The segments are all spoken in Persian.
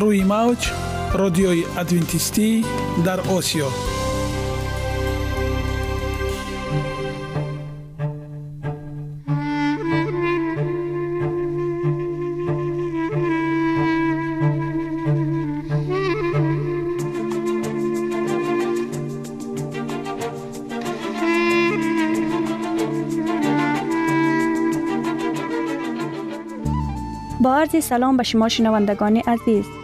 روی موج رادیوی ادوینتیستی در آسیا. سلام به شما شنوندگان عزیز.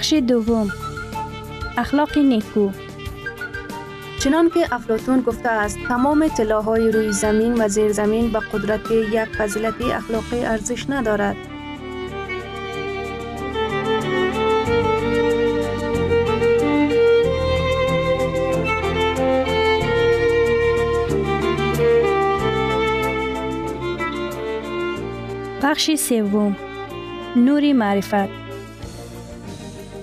بخش دوم. اخلاق نیکو. چنان که افلاتون گفته است تمام طلاهای روی زمین و زیر زمین به قدرت یک فضیلت اخلاقی ارزش ندارد. بخش سوم. نوری معرفت.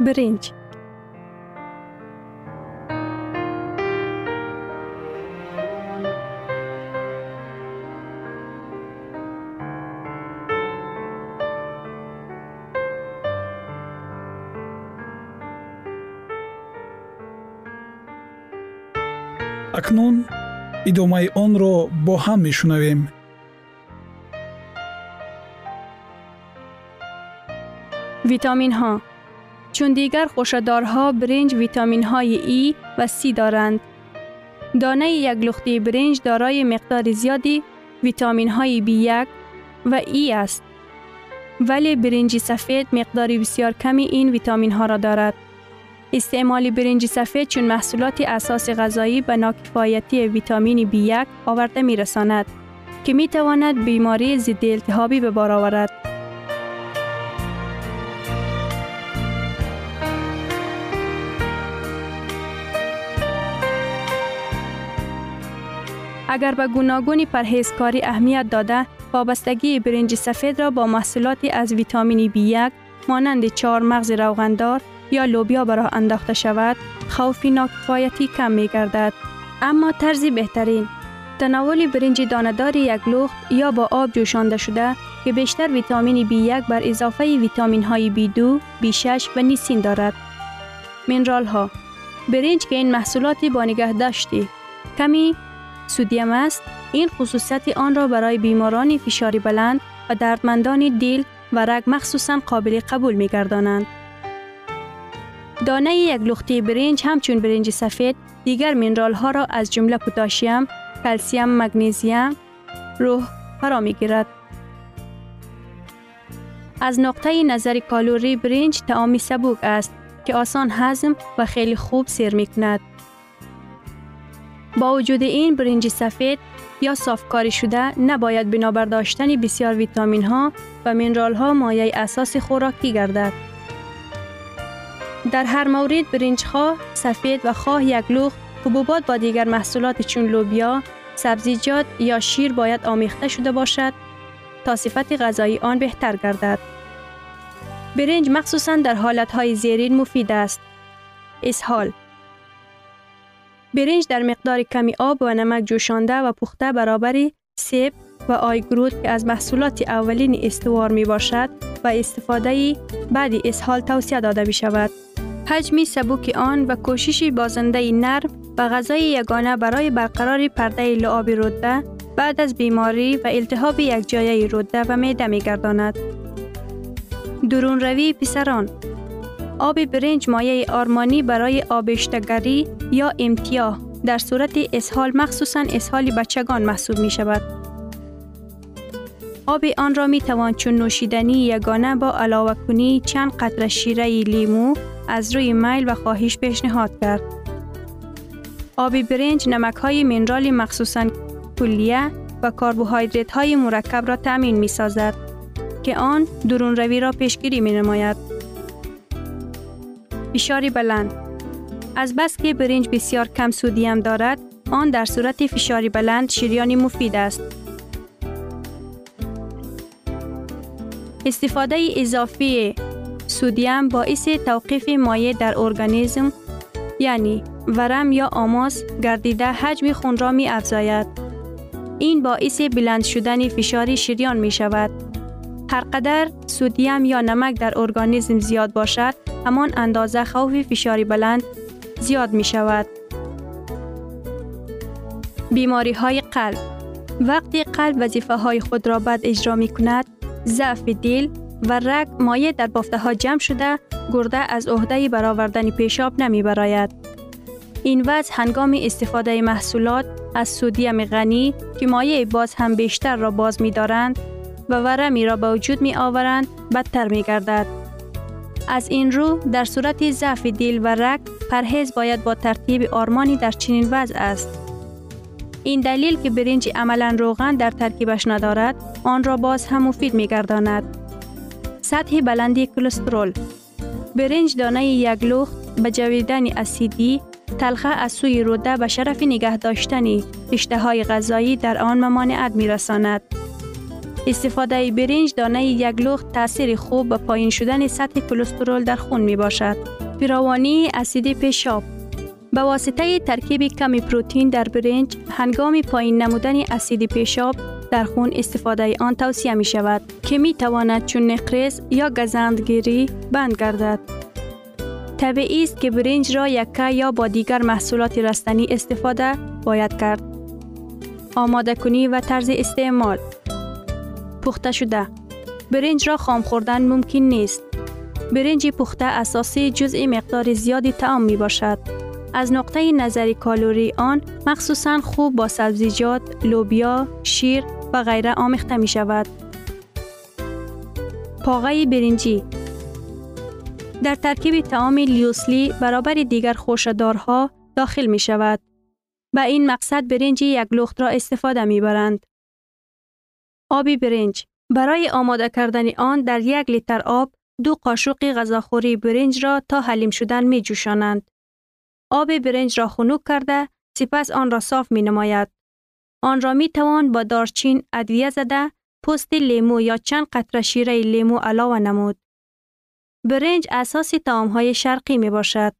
برنج акнун идомаи онро бо ҳам мешунавем ویتامین ها چون دیگر خوشدارها برنج ویتامین های ای و سی دارند. دانه یک لختی برنج دارای مقدار زیادی ویتامین های بی یک و ای است. ولی برنج سفید مقدار بسیار کمی این ویتامین ها را دارد. استعمال برنج سفید چون محصولات اساس غذایی به ناکفایتی ویتامین بی یک آورده می رساند که می تواند بیماری ضد التهابی به بار آورد. اگر به گوناگون پرهیزکاری اهمیت داده وابستگی برنج سفید را با محصولاتی از ویتامین B1 مانند چهار مغز روغندار یا لوبیا برای انداخته شود خوف ناکفایتی کم می گردد. اما طرزی بهترین تناول برنج داندار یک لخت یا با آب جوشانده شده که بیشتر ویتامین B1 بر اضافه ویتامین های B2, B6 و نیسین دارد. منرال ها برنج که این محصولات با نگه داشتی کمی سودیم است این خصوصیت آن را برای بیماران فشاری بلند و دردمندان دل و رگ مخصوصا قابل قبول می گردانند. دانه یک لختی برنج همچون برنج سفید دیگر منرال ها را از جمله پوتاشیم، کلسیم، مگنیزیم، روح فرا می گیرد. از نقطه نظر کالوری برنج تعامی سبوک است که آسان هضم و خیلی خوب سیر می کند. با وجود این برنج سفید یا صافکاری شده نباید بنابر داشتن بسیار ویتامین ها و منرال ها مایه اساس خوراکی گردد. در هر مورد برنج خواه سفید و خواه یک لوخ حبوبات با دیگر محصولات چون لوبیا، سبزیجات یا شیر باید آمیخته شده باشد تا صفت غذایی آن بهتر گردد. برنج مخصوصا در حالتهای زیرین مفید است. اسهال برنج در مقدار کمی آب و نمک جوشانده و پخته برابری سیب و آیگرود که از محصولات اولین استوار می باشد و استفاده بعدی اسهال توصیه داده می شود. حجمی سبوک آن و کوشش بازنده نرم و غذای یگانه برای برقرار پرده لعاب روده بعد از بیماری و التهاب یک جایه روده و معده می گرداند. درون روی پسران آب برنج مایه آرمانی برای آبشتگری یا امتیاه در صورت اسهال مخصوصا اسهال بچگان محسوب می شود. آب آن را می توان چون نوشیدنی یگانه با علاوه کنی چند قطره شیره لیمو از روی میل و خواهش پیشنهاد کرد. آب برنج نمک های منرال مخصوصا کلیه و کربوهیدرات های مرکب را تامین می سازد که آن درون روی را پیشگیری می نماید. فشار بلند از بس که برنج بسیار کم سودیم دارد آن در صورت فشار بلند شیریانی مفید است استفاده اضافی سودیم باعث توقیف مایع در ارگانیسم یعنی ورم یا آماس گردیده حجم خون را می افزاید. این باعث بلند شدن فشار شریان می شود. هر قدر سودیم یا نمک در ارگانیسم زیاد باشد همان اندازه خوف فشار بلند زیاد می شود. بیماری های قلب وقتی قلب وظیفه های خود را بد اجرا می کند ضعف دل و رگ مایع در بافته ها جمع شده گرده از عهده برآوردن پیشاب نمی براید. این وضع هنگام استفاده محصولات از سودیم غنی که مایع باز هم بیشتر را باز می دارند و ورمی را به وجود می آورند بدتر می گردد. از این رو در صورت ضعف دل و رگ پرهیز باید با ترتیب آرمانی در چنین وضع است. این دلیل که برنج عملا روغن در ترکیبش ندارد آن را باز هم مفید می. سطح بلندی کلسترول برنج دانه یک لخت به جویدن اسیدی تلخه از سوی روده به شرف نگه داشتن اشتهای غذایی در آن ممانعت می رساند. استفاده برنج دانه یک لخت تاثیر خوب به پایین شدن سطح کلسترول در خون می باشد. فراوانی اسید پیشاب به واسطه ترکیب کمی پروتئین در برنج هنگام پایین نمودن اسید پیشاب در خون استفاده آن توصیه می شود که می تواند چون نقرس یا گزندگیری بند گردد. طبیعی است که برنج را یکه یا با دیگر محصولات رستنی استفاده باید کرد. آماده کنی و طرز استعمال پخته شده برنج را خام خوردن ممکن نیست. برنج پخته اساسی جزء مقدار زیادی تعام می باشد. از نقطه نظر کالوری آن مخصوصا خوب با سبزیجات، لوبیا، شیر و غیره آمیخته می شود. پاغه برنجی در ترکیب تعام لیوسلی برابر دیگر خوشدارها داخل می شود. به این مقصد برنج یک لخت را استفاده می برند. آبی برنج برای آماده کردن آن در یک لیتر آب دو قاشق غذاخوری برنج را تا حلیم شدن می جوشانند. آب برنج را خنک کرده سپس آن را صاف می نماید. آن را می توان با دارچین ادویه زده پوست لیمو یا چند قطره شیره لیمو علاوه نمود. برنج اساس های شرقی می باشد.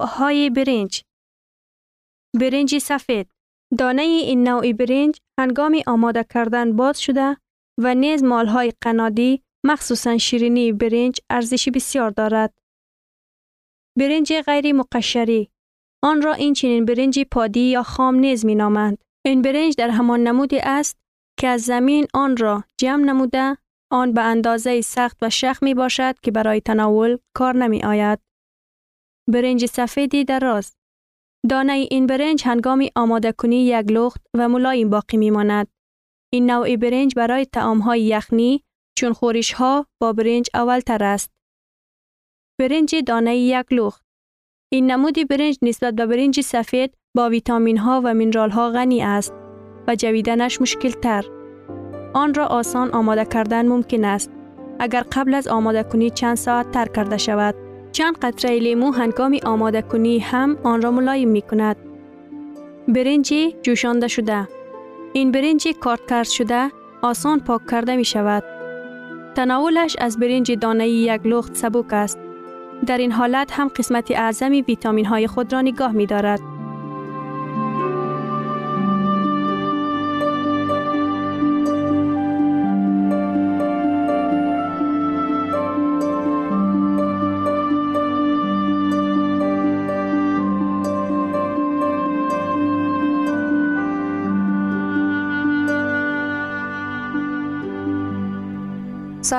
های برنج برنج سفید دانه این نوع برنج هنگام آماده کردن باز شده و نیز مالهای قنادی مخصوصا شیرینی برنج ارزش بسیار دارد. برنج غیر مقشری آن را این چنین برنج پادی یا خام نیز می نامند. این برنج در همان نمودی است که از زمین آن را جمع نموده آن به اندازه سخت و شخ می باشد که برای تناول کار نمی آید. برنج سفیدی دراز دانه این برنج هنگامی آماده کنی یک لخت و ملایم باقی می ماند. این نوع برنج برای های یخنی چون خورش ها با برنج اول تر است. برنج دانه یک لخت این نمود برنج نسبت به برنج سفید با ویتامین ها و مینرال ها غنی است و جویدنش مشکل تر. آن را آسان آماده کردن ممکن است اگر قبل از آماده کنی چند ساعت تر کرده شود. چند قطره لیمو هنگامی آماده کنی هم آن را ملایم می کند. برنج جوشانده شده این برنج کارت کرد شده آسان پاک کرده می شود. تناولش از برنج دانه یک لخت سبک است. در این حالت هم قسمت اعظمی ویتامین های خود را نگاه می دارد.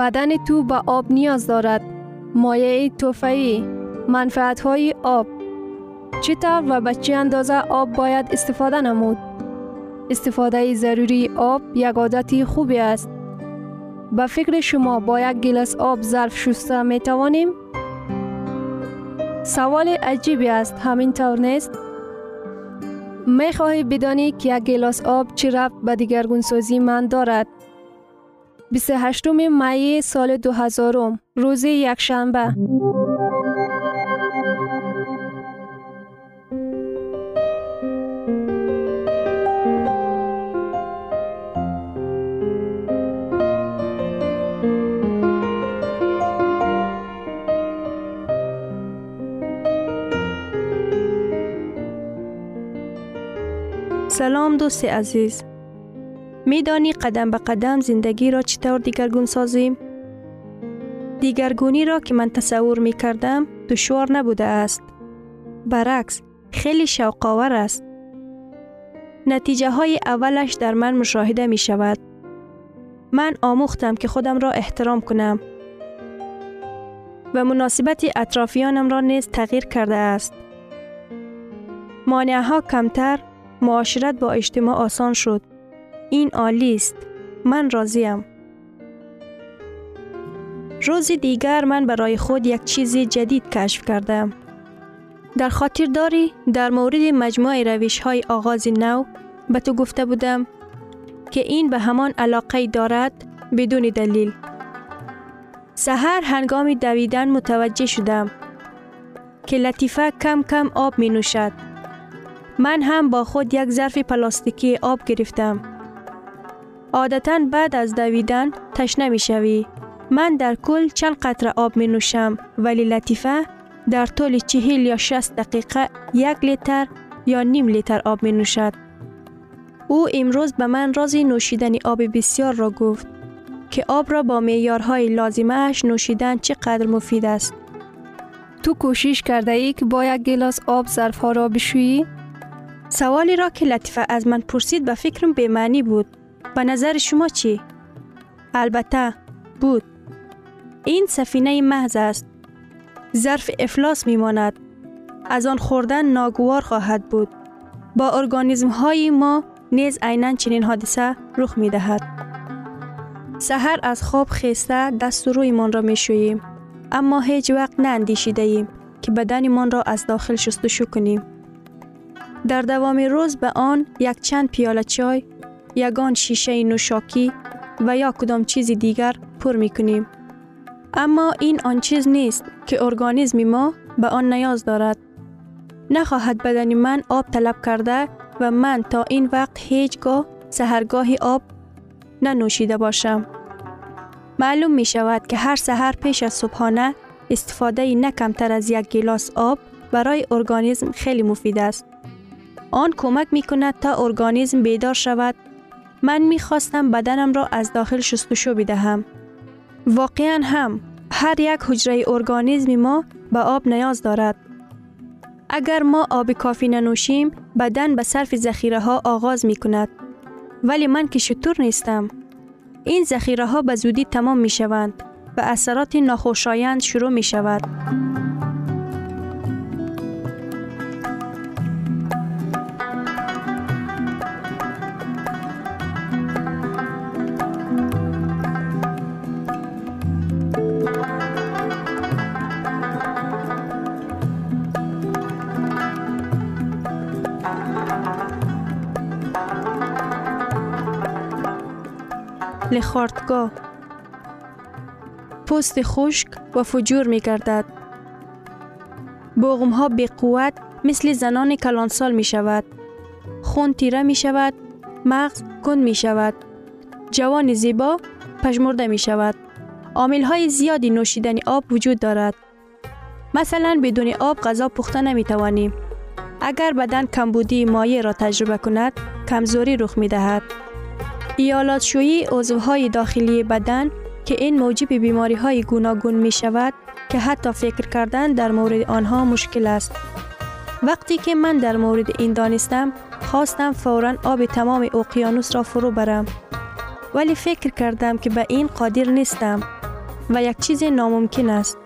بدن تو به آب نیاز دارد. مایع توفایی منفعت های آب چطور و به چه اندازه آب باید استفاده نمود؟ استفاده ضروری آب یک عادت خوبی است. به فکر شما با یک گلاس آب ظرف شسته می توانیم؟ سوال عجیبی است همین طور نیست؟ می خواهی بدانی که یک گلاس آب چی رفت به دیگرگون سازی من دارد؟ 28 می سال 2000 روز یکشنبه. سلام دوست عزیز. میدانی قدم به قدم زندگی را چطور دیگرگون سازیم؟ دیگرگونی را که من تصور می کردم دشوار نبوده است. برعکس خیلی شوقاور است. نتیجه های اولش در من مشاهده می شود. من آموختم که خودم را احترام کنم و مناسبت اطرافیانم را نیز تغییر کرده است. مانعه ها کمتر، معاشرت با اجتماع آسان شد. این عالی است. من راضیم. روزی دیگر من برای خود یک چیز جدید کشف کردم. در خاطر داری در مورد مجموعه روش های آغاز نو به تو گفته بودم که این به همان علاقه دارد بدون دلیل. سهر هنگام دویدن متوجه شدم که لطیفه کم کم آب می نوشد. من هم با خود یک ظرف پلاستیکی آب گرفتم. عادتا بعد از دویدن تشنه می شوی. من در کل چند قطره آب می نوشم ولی لطیفه در طول چهل یا شست دقیقه یک لیتر یا نیم لیتر آب می نوشد. او امروز به من رازی نوشیدن آب بسیار را گفت که آب را با میارهای لازمه اش نوشیدن چقدر مفید است. تو کوشش کرده ای که با یک گلاس آب ظرف ها را بشویی؟ سوالی را که لطیفه از من پرسید به فکرم به معنی بود. به نظر شما چی؟ البته بود. این سفینه محض است. ظرف افلاس می ماند. از آن خوردن ناگوار خواهد بود. با ارگانیزم های ما نیز عینا چنین حادثه رخ می دهد. سحر از خواب خسته دست و رویمان را می شوییم. اما هیچ وقت نه اندیشیده ایم که بدنمان را از داخل شستشو کنیم. در دوام روز به آن یک چند پیاله چای، یگان شیشه نوشاکی و یا کدام چیز دیگر پر می کنیم. اما این آن چیز نیست که ارگانیزم ما به آن نیاز دارد. نخواهد بدن من آب طلب کرده و من تا این وقت هیچگاه سهرگاهی آب ننوشیده باشم. معلوم می شود که هر سهر پیش از صبحانه استفاده نه کمتر از یک گلاس آب برای ارگانیسم خیلی مفید است. آن کمک می کند تا ارگانیسم بیدار شود. من می خواستم بدنم را از داخل شستشو بدهم. واقعا هم هر یک حجره ارگانیسم ما به آب نیاز دارد. اگر ما آب کافی ننوشیم بدن به صرف ذخیره ها آغاز می کند. ولی من که شطور نیستم. این ذخیره ها به زودی تمام می شوند و اثرات ناخوشایند شروع می شود. لخارتگاه پوست خشک و فجور می گردد. بغم ها به قوت مثل زنان کلانسال می شود. خون تیره می شود. مغز کند می شود. جوان زیبا پشمرده می شود. عامل های زیادی نوشیدن آب وجود دارد. مثلا بدون آب غذا پخته نمی توانیم. اگر بدن کمبودی مایع را تجربه کند، کمزوری رخ می دهد. ایالات شویی عضوهای داخلی بدن که این موجب بیماری های گوناگون می شود که حتی فکر کردن در مورد آنها مشکل است. وقتی که من در مورد این دانستم خواستم فورا آب تمام اقیانوس را فرو برم. ولی فکر کردم که به این قادر نیستم و یک چیز ناممکن است.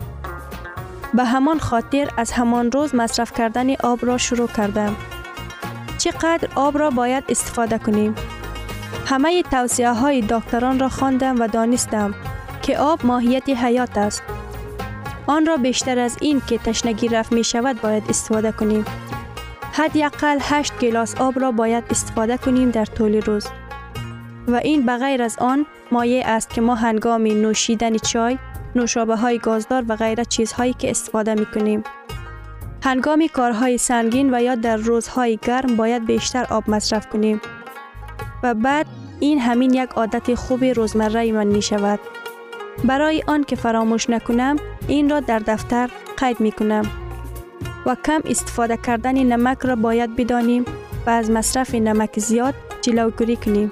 به همان خاطر از همان روز مصرف کردن آب را شروع کردم. چقدر آب را باید استفاده کنیم؟ همه توصیه های دکتران را خواندم و دانستم که آب ماهیت حیات است. آن را بیشتر از این که تشنگی رفت می شود باید استفاده کنیم. حداقل 8 گلاس آب را باید استفاده کنیم در طول روز. و این بغیر از آن مایع است که ما هنگام نوشیدن چای، نوشابه های گازدار و غیره چیزهایی که استفاده می کنیم. هنگام کارهای سنگین و یا در روزهای گرم باید بیشتر آب مصرف کنیم. و بعد این همین یک عادت خوب روزمره من می شود. برای آن که فراموش نکنم این را در دفتر قید می کنم. و کم استفاده کردن نمک را باید بدانیم و از مصرف نمک زیاد جلوگیری کنیم.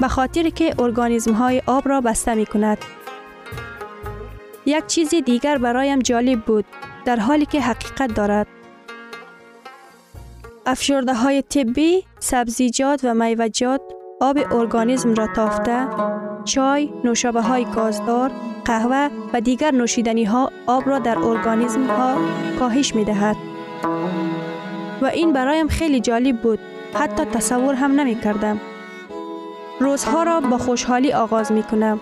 به خاطر که ارگانیزم های آب را بسته می کند. یک چیز دیگر برایم جالب بود در حالی که حقیقت دارد. افشرده های طبی، سبزیجات و میوجات آب ارگانیسم را تافته، چای، نوشابه های گازدار، قهوه و دیگر نوشیدنی ها آب را در ارگانیسم ها کاهش می دهد. و این برایم خیلی جالب بود. حتی تصور هم نمی کردم. روزها را با خوشحالی آغاز می کنم.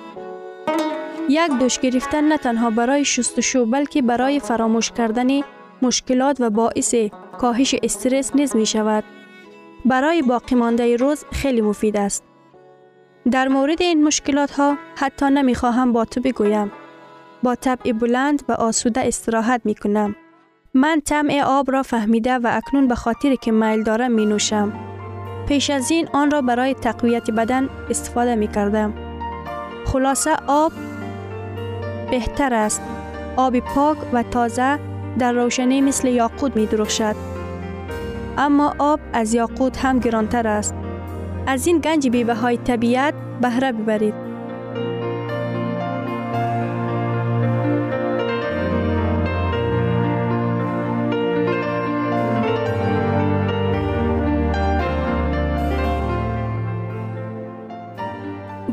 یک دوش گرفتن نه تنها برای شستشو بلکه برای فراموش کردن مشکلات و باعث کاهش استرس نیز می شود. برای باقی مانده روز خیلی مفید است. در مورد این مشکلات ها حتی نمی خواهم با تو بگویم. با طبع بلند و آسوده استراحت می کنم. من طمع آب را فهمیده و اکنون به خاطر که میل دارم می نوشم. پیش از این آن را برای تقویت بدن استفاده می کردم. خلاصه آب بهتر است. آب پاک و تازه در روشنی مثل یاقوت می درخشد. اما آب از یاقوت هم گرانتر است. از این گنج بیوه های طبیعت بهره ببرید.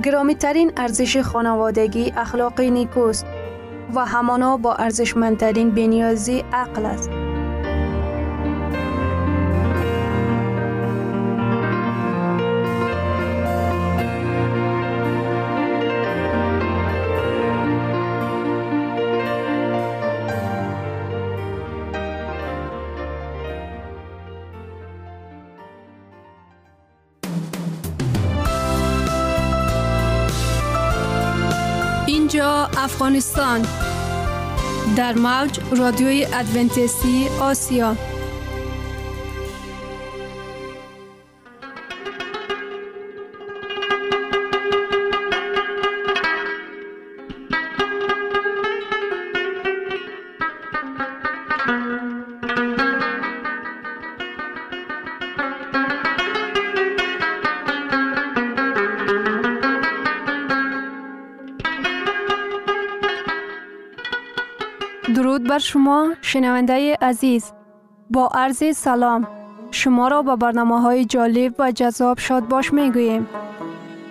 گرامی ترین ارزش خانوادگی اخلاق نیکوست و همانا با ارزشمندترین بنیازی عقل است. افغانستان. در موج رادیوی ادونتیستی آسیا. بر شما شنونده عزیز با عرض سلام شما را به برنامه های جالب و جذاب شاد باش می گوییم.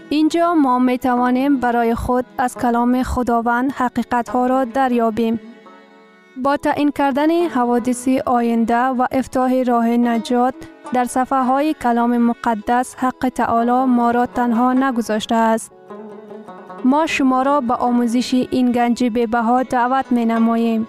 اینجا ما می توانیم برای خود از کلام خداوند حقیقت ها را دریابیم. با تعیین کردن حوادث آینده و افتاح راه نجات در صفحه های کلام مقدس حق تعالی ما را تنها نگذاشته است. ما شما را به آموزش این گنج بها دعوت می نماییم.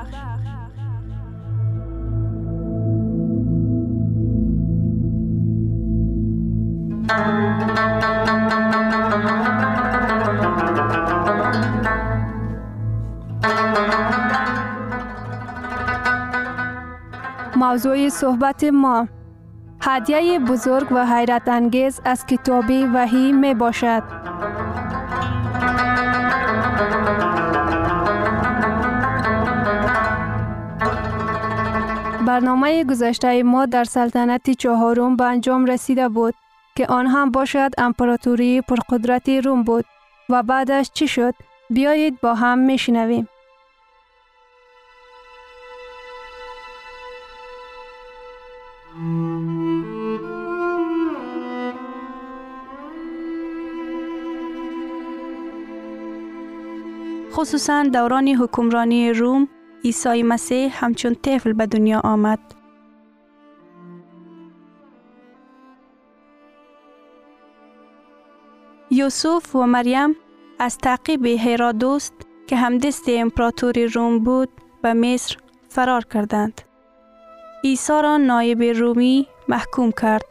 موضوع صحبت ما هدیه بزرگ و حیرت انگیز از کتاب وحی می باشد. برنامه گذشته ما در سلطنت چهارم به انجام رسیده بود که آن هم باشد امپراتوری پرقدرت روم بود و بعدش چی شد؟ بیایید با هم میشنویم. خصوصا دوران حکمرانی روم عیسی مسیح همچون طفل به دنیا آمد. یوسف و مریم از تعقیب هیرادوست که همدست امپراتوری روم بود به مصر فرار کردند. عیسی را نایب رومی محکوم کرد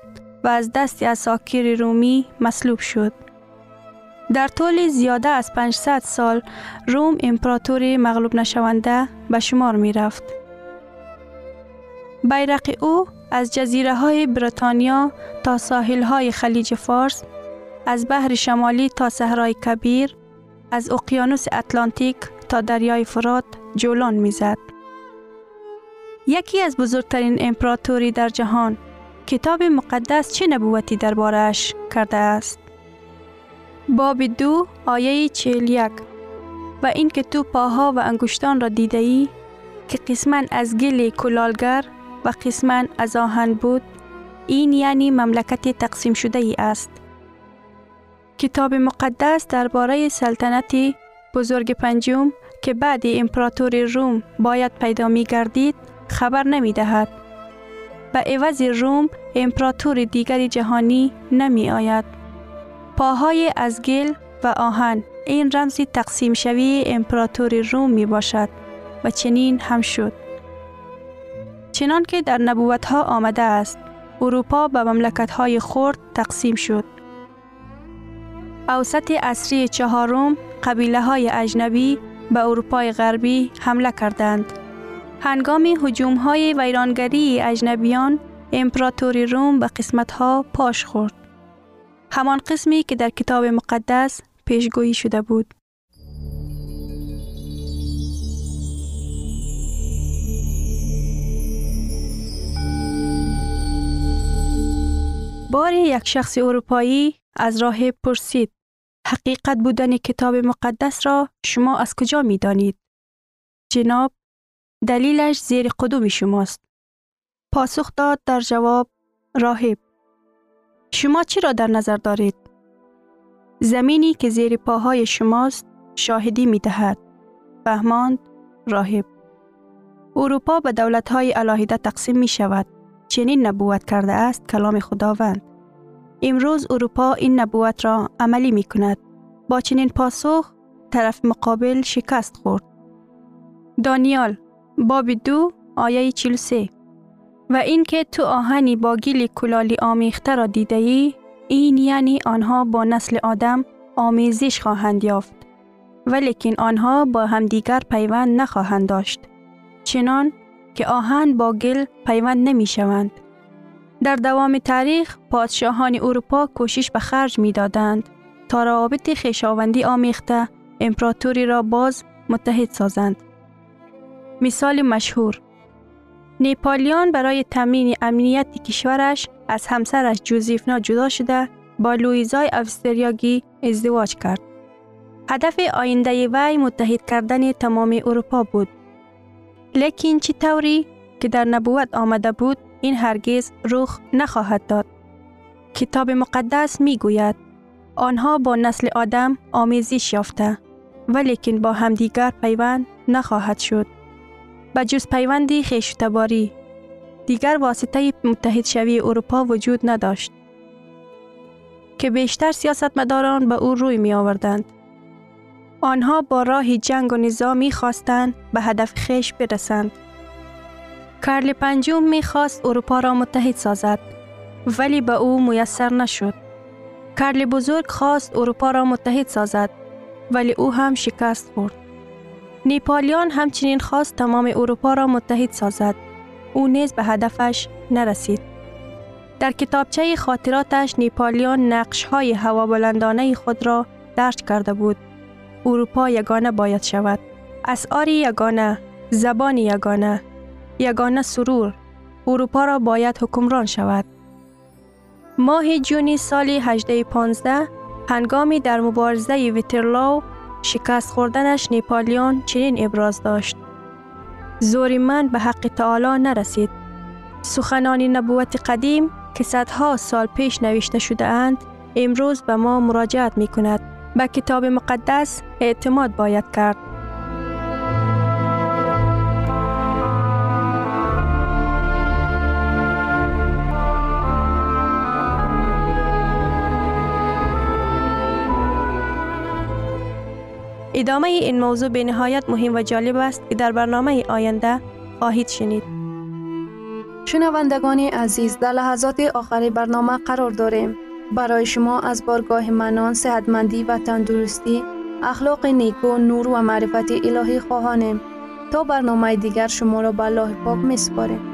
و از دست اساکیر رومی مصلوب شد. در طول زیاده از 500 سال روم امپراتوری مغلوب نشونده به شمار می رفت. بیرق او از جزیره های بریتانیا تا ساحل های خلیج فارس، از بحر شمالی تا صحرای کبیر، از اقیانوس اتلانتیک تا دریای فرات جولان می‌زد. یکی از بزرگترین امپراتوری در جهان کتاب مقدس چه نبوتی دربارهش کرده است؟ باب دو آیه چهل یک و این که تو پاها و انگشتان را دیده ای که قسمن از گل کلالگر و قسمن از آهن بود این یعنی مملکت تقسیم شده ای است. کتاب مقدس درباره سلطنت بزرگ پنجم که بعد امپراتور روم باید پیدا می گردید خبر نمی دهد. به عوض روم امپراتور دیگری جهانی نمی آید. پاهای از گل و آهن این رمزی تقسیم شوی امپراتور روم می باشد و چنین هم شد. چنان که در نبوت ها آمده است اروپا به مملکت های خرد تقسیم شد. اوسط اصری چهارم قبیله های اجنبی به اروپای غربی حمله کردند. هنگام حجوم های ویرانگری اجنبیان امپراتوری روم به قسمت ها پاش خورد. همان قسمی که در کتاب مقدس پیشگویی شده بود. بار یک شخص اروپایی از راه پرسید حقیقت بودن کتاب مقدس را شما از کجا می دانید؟ جناب دلیلش زیر قدوم شماست. پاسخ داد در جواب راهب شما چی را در نظر دارید؟ زمینی که زیر پاهای شماست شاهدی می دهد. فهماند راهب اروپا به دولتهای علاهیده تقسیم می شود. چنین نبوت کرده است کلام خداوند. امروز اروپا این نبوت را عملی می کند. با چنین پاسخ طرف مقابل شکست خورد. دانیال باب دو آیه 43 و اینکه تو آهنی با گیل کلالی آمیخته را دیده ای این یعنی آنها با نسل آدم آمیزش خواهند یافت ولیکن آنها با همدیگر پیوند نخواهند داشت چنان که آهن با گل پیوند نمی شوند. در دوام تاریخ پادشاهان اروپا کوشش به خرج می دادند تا روابط خیشاوندی آمیخته امپراتوری را باز متحد سازند. مثال مشهور نیپالیان برای تامین امنیت کشورش از همسرش جوزیفنا جدا شده با لویزای اوستریاگی ازدواج کرد. هدف آینده وی متحد کردن تمام اروپا بود. لیکن چی طوری که در نبوت آمده بود این هرگز رخ نخواهد داد. کتاب مقدس می گوید آنها با نسل آدم آمیزش یافته ولیکن با همدیگر پیوند نخواهد شد. به جز پیوندی خیشتباری دیگر واسطه متحد شوی اروپا وجود نداشت که بیشتر سیاستمداران به او روی می آوردند. آنها با راه جنگ و نظامی خواستند به هدف خیش برسند. کارل پنجم می خواست اروپا را متحد سازد ولی به او میسر نشد. کارل بزرگ خواست اروپا را متحد سازد ولی او هم شکست خورد. نیپالیان همچنین خواست تمام اروپا را متحد سازد. او نیز به هدفش نرسید. در کتابچه خاطراتش نیپالیان نقش های هوابلندانه خود را درج کرده بود. اروپا یگانه باید شود. اسعار یگانه، زبان یگانه، یگانه سرور. اروپا را باید حکمران شود. ماه جونی سال 1815 هنگامی در مبارزه ویترلاو شکست خوردنش نیپالیون چنین ابراز داشت. زوری من به حق تعالی نرسید. سخنان نبوت قدیم که صدها سال پیش نوشته شده اند امروز به ما مراجعت می کند. به کتاب مقدس اعتماد باید کرد. ادامه این موضوع به نهایت مهم و جالب است که در برنامه آینده خواهید شنید. شنوندگان عزیز در لحظات آخر برنامه قرار داریم. برای شما از بارگاه منان، صحتمندی و تندرستی، اخلاق نیکو، نور و معرفت الهی خواهانیم. تا برنامه دیگر شما را به الله پاک می سپاریم.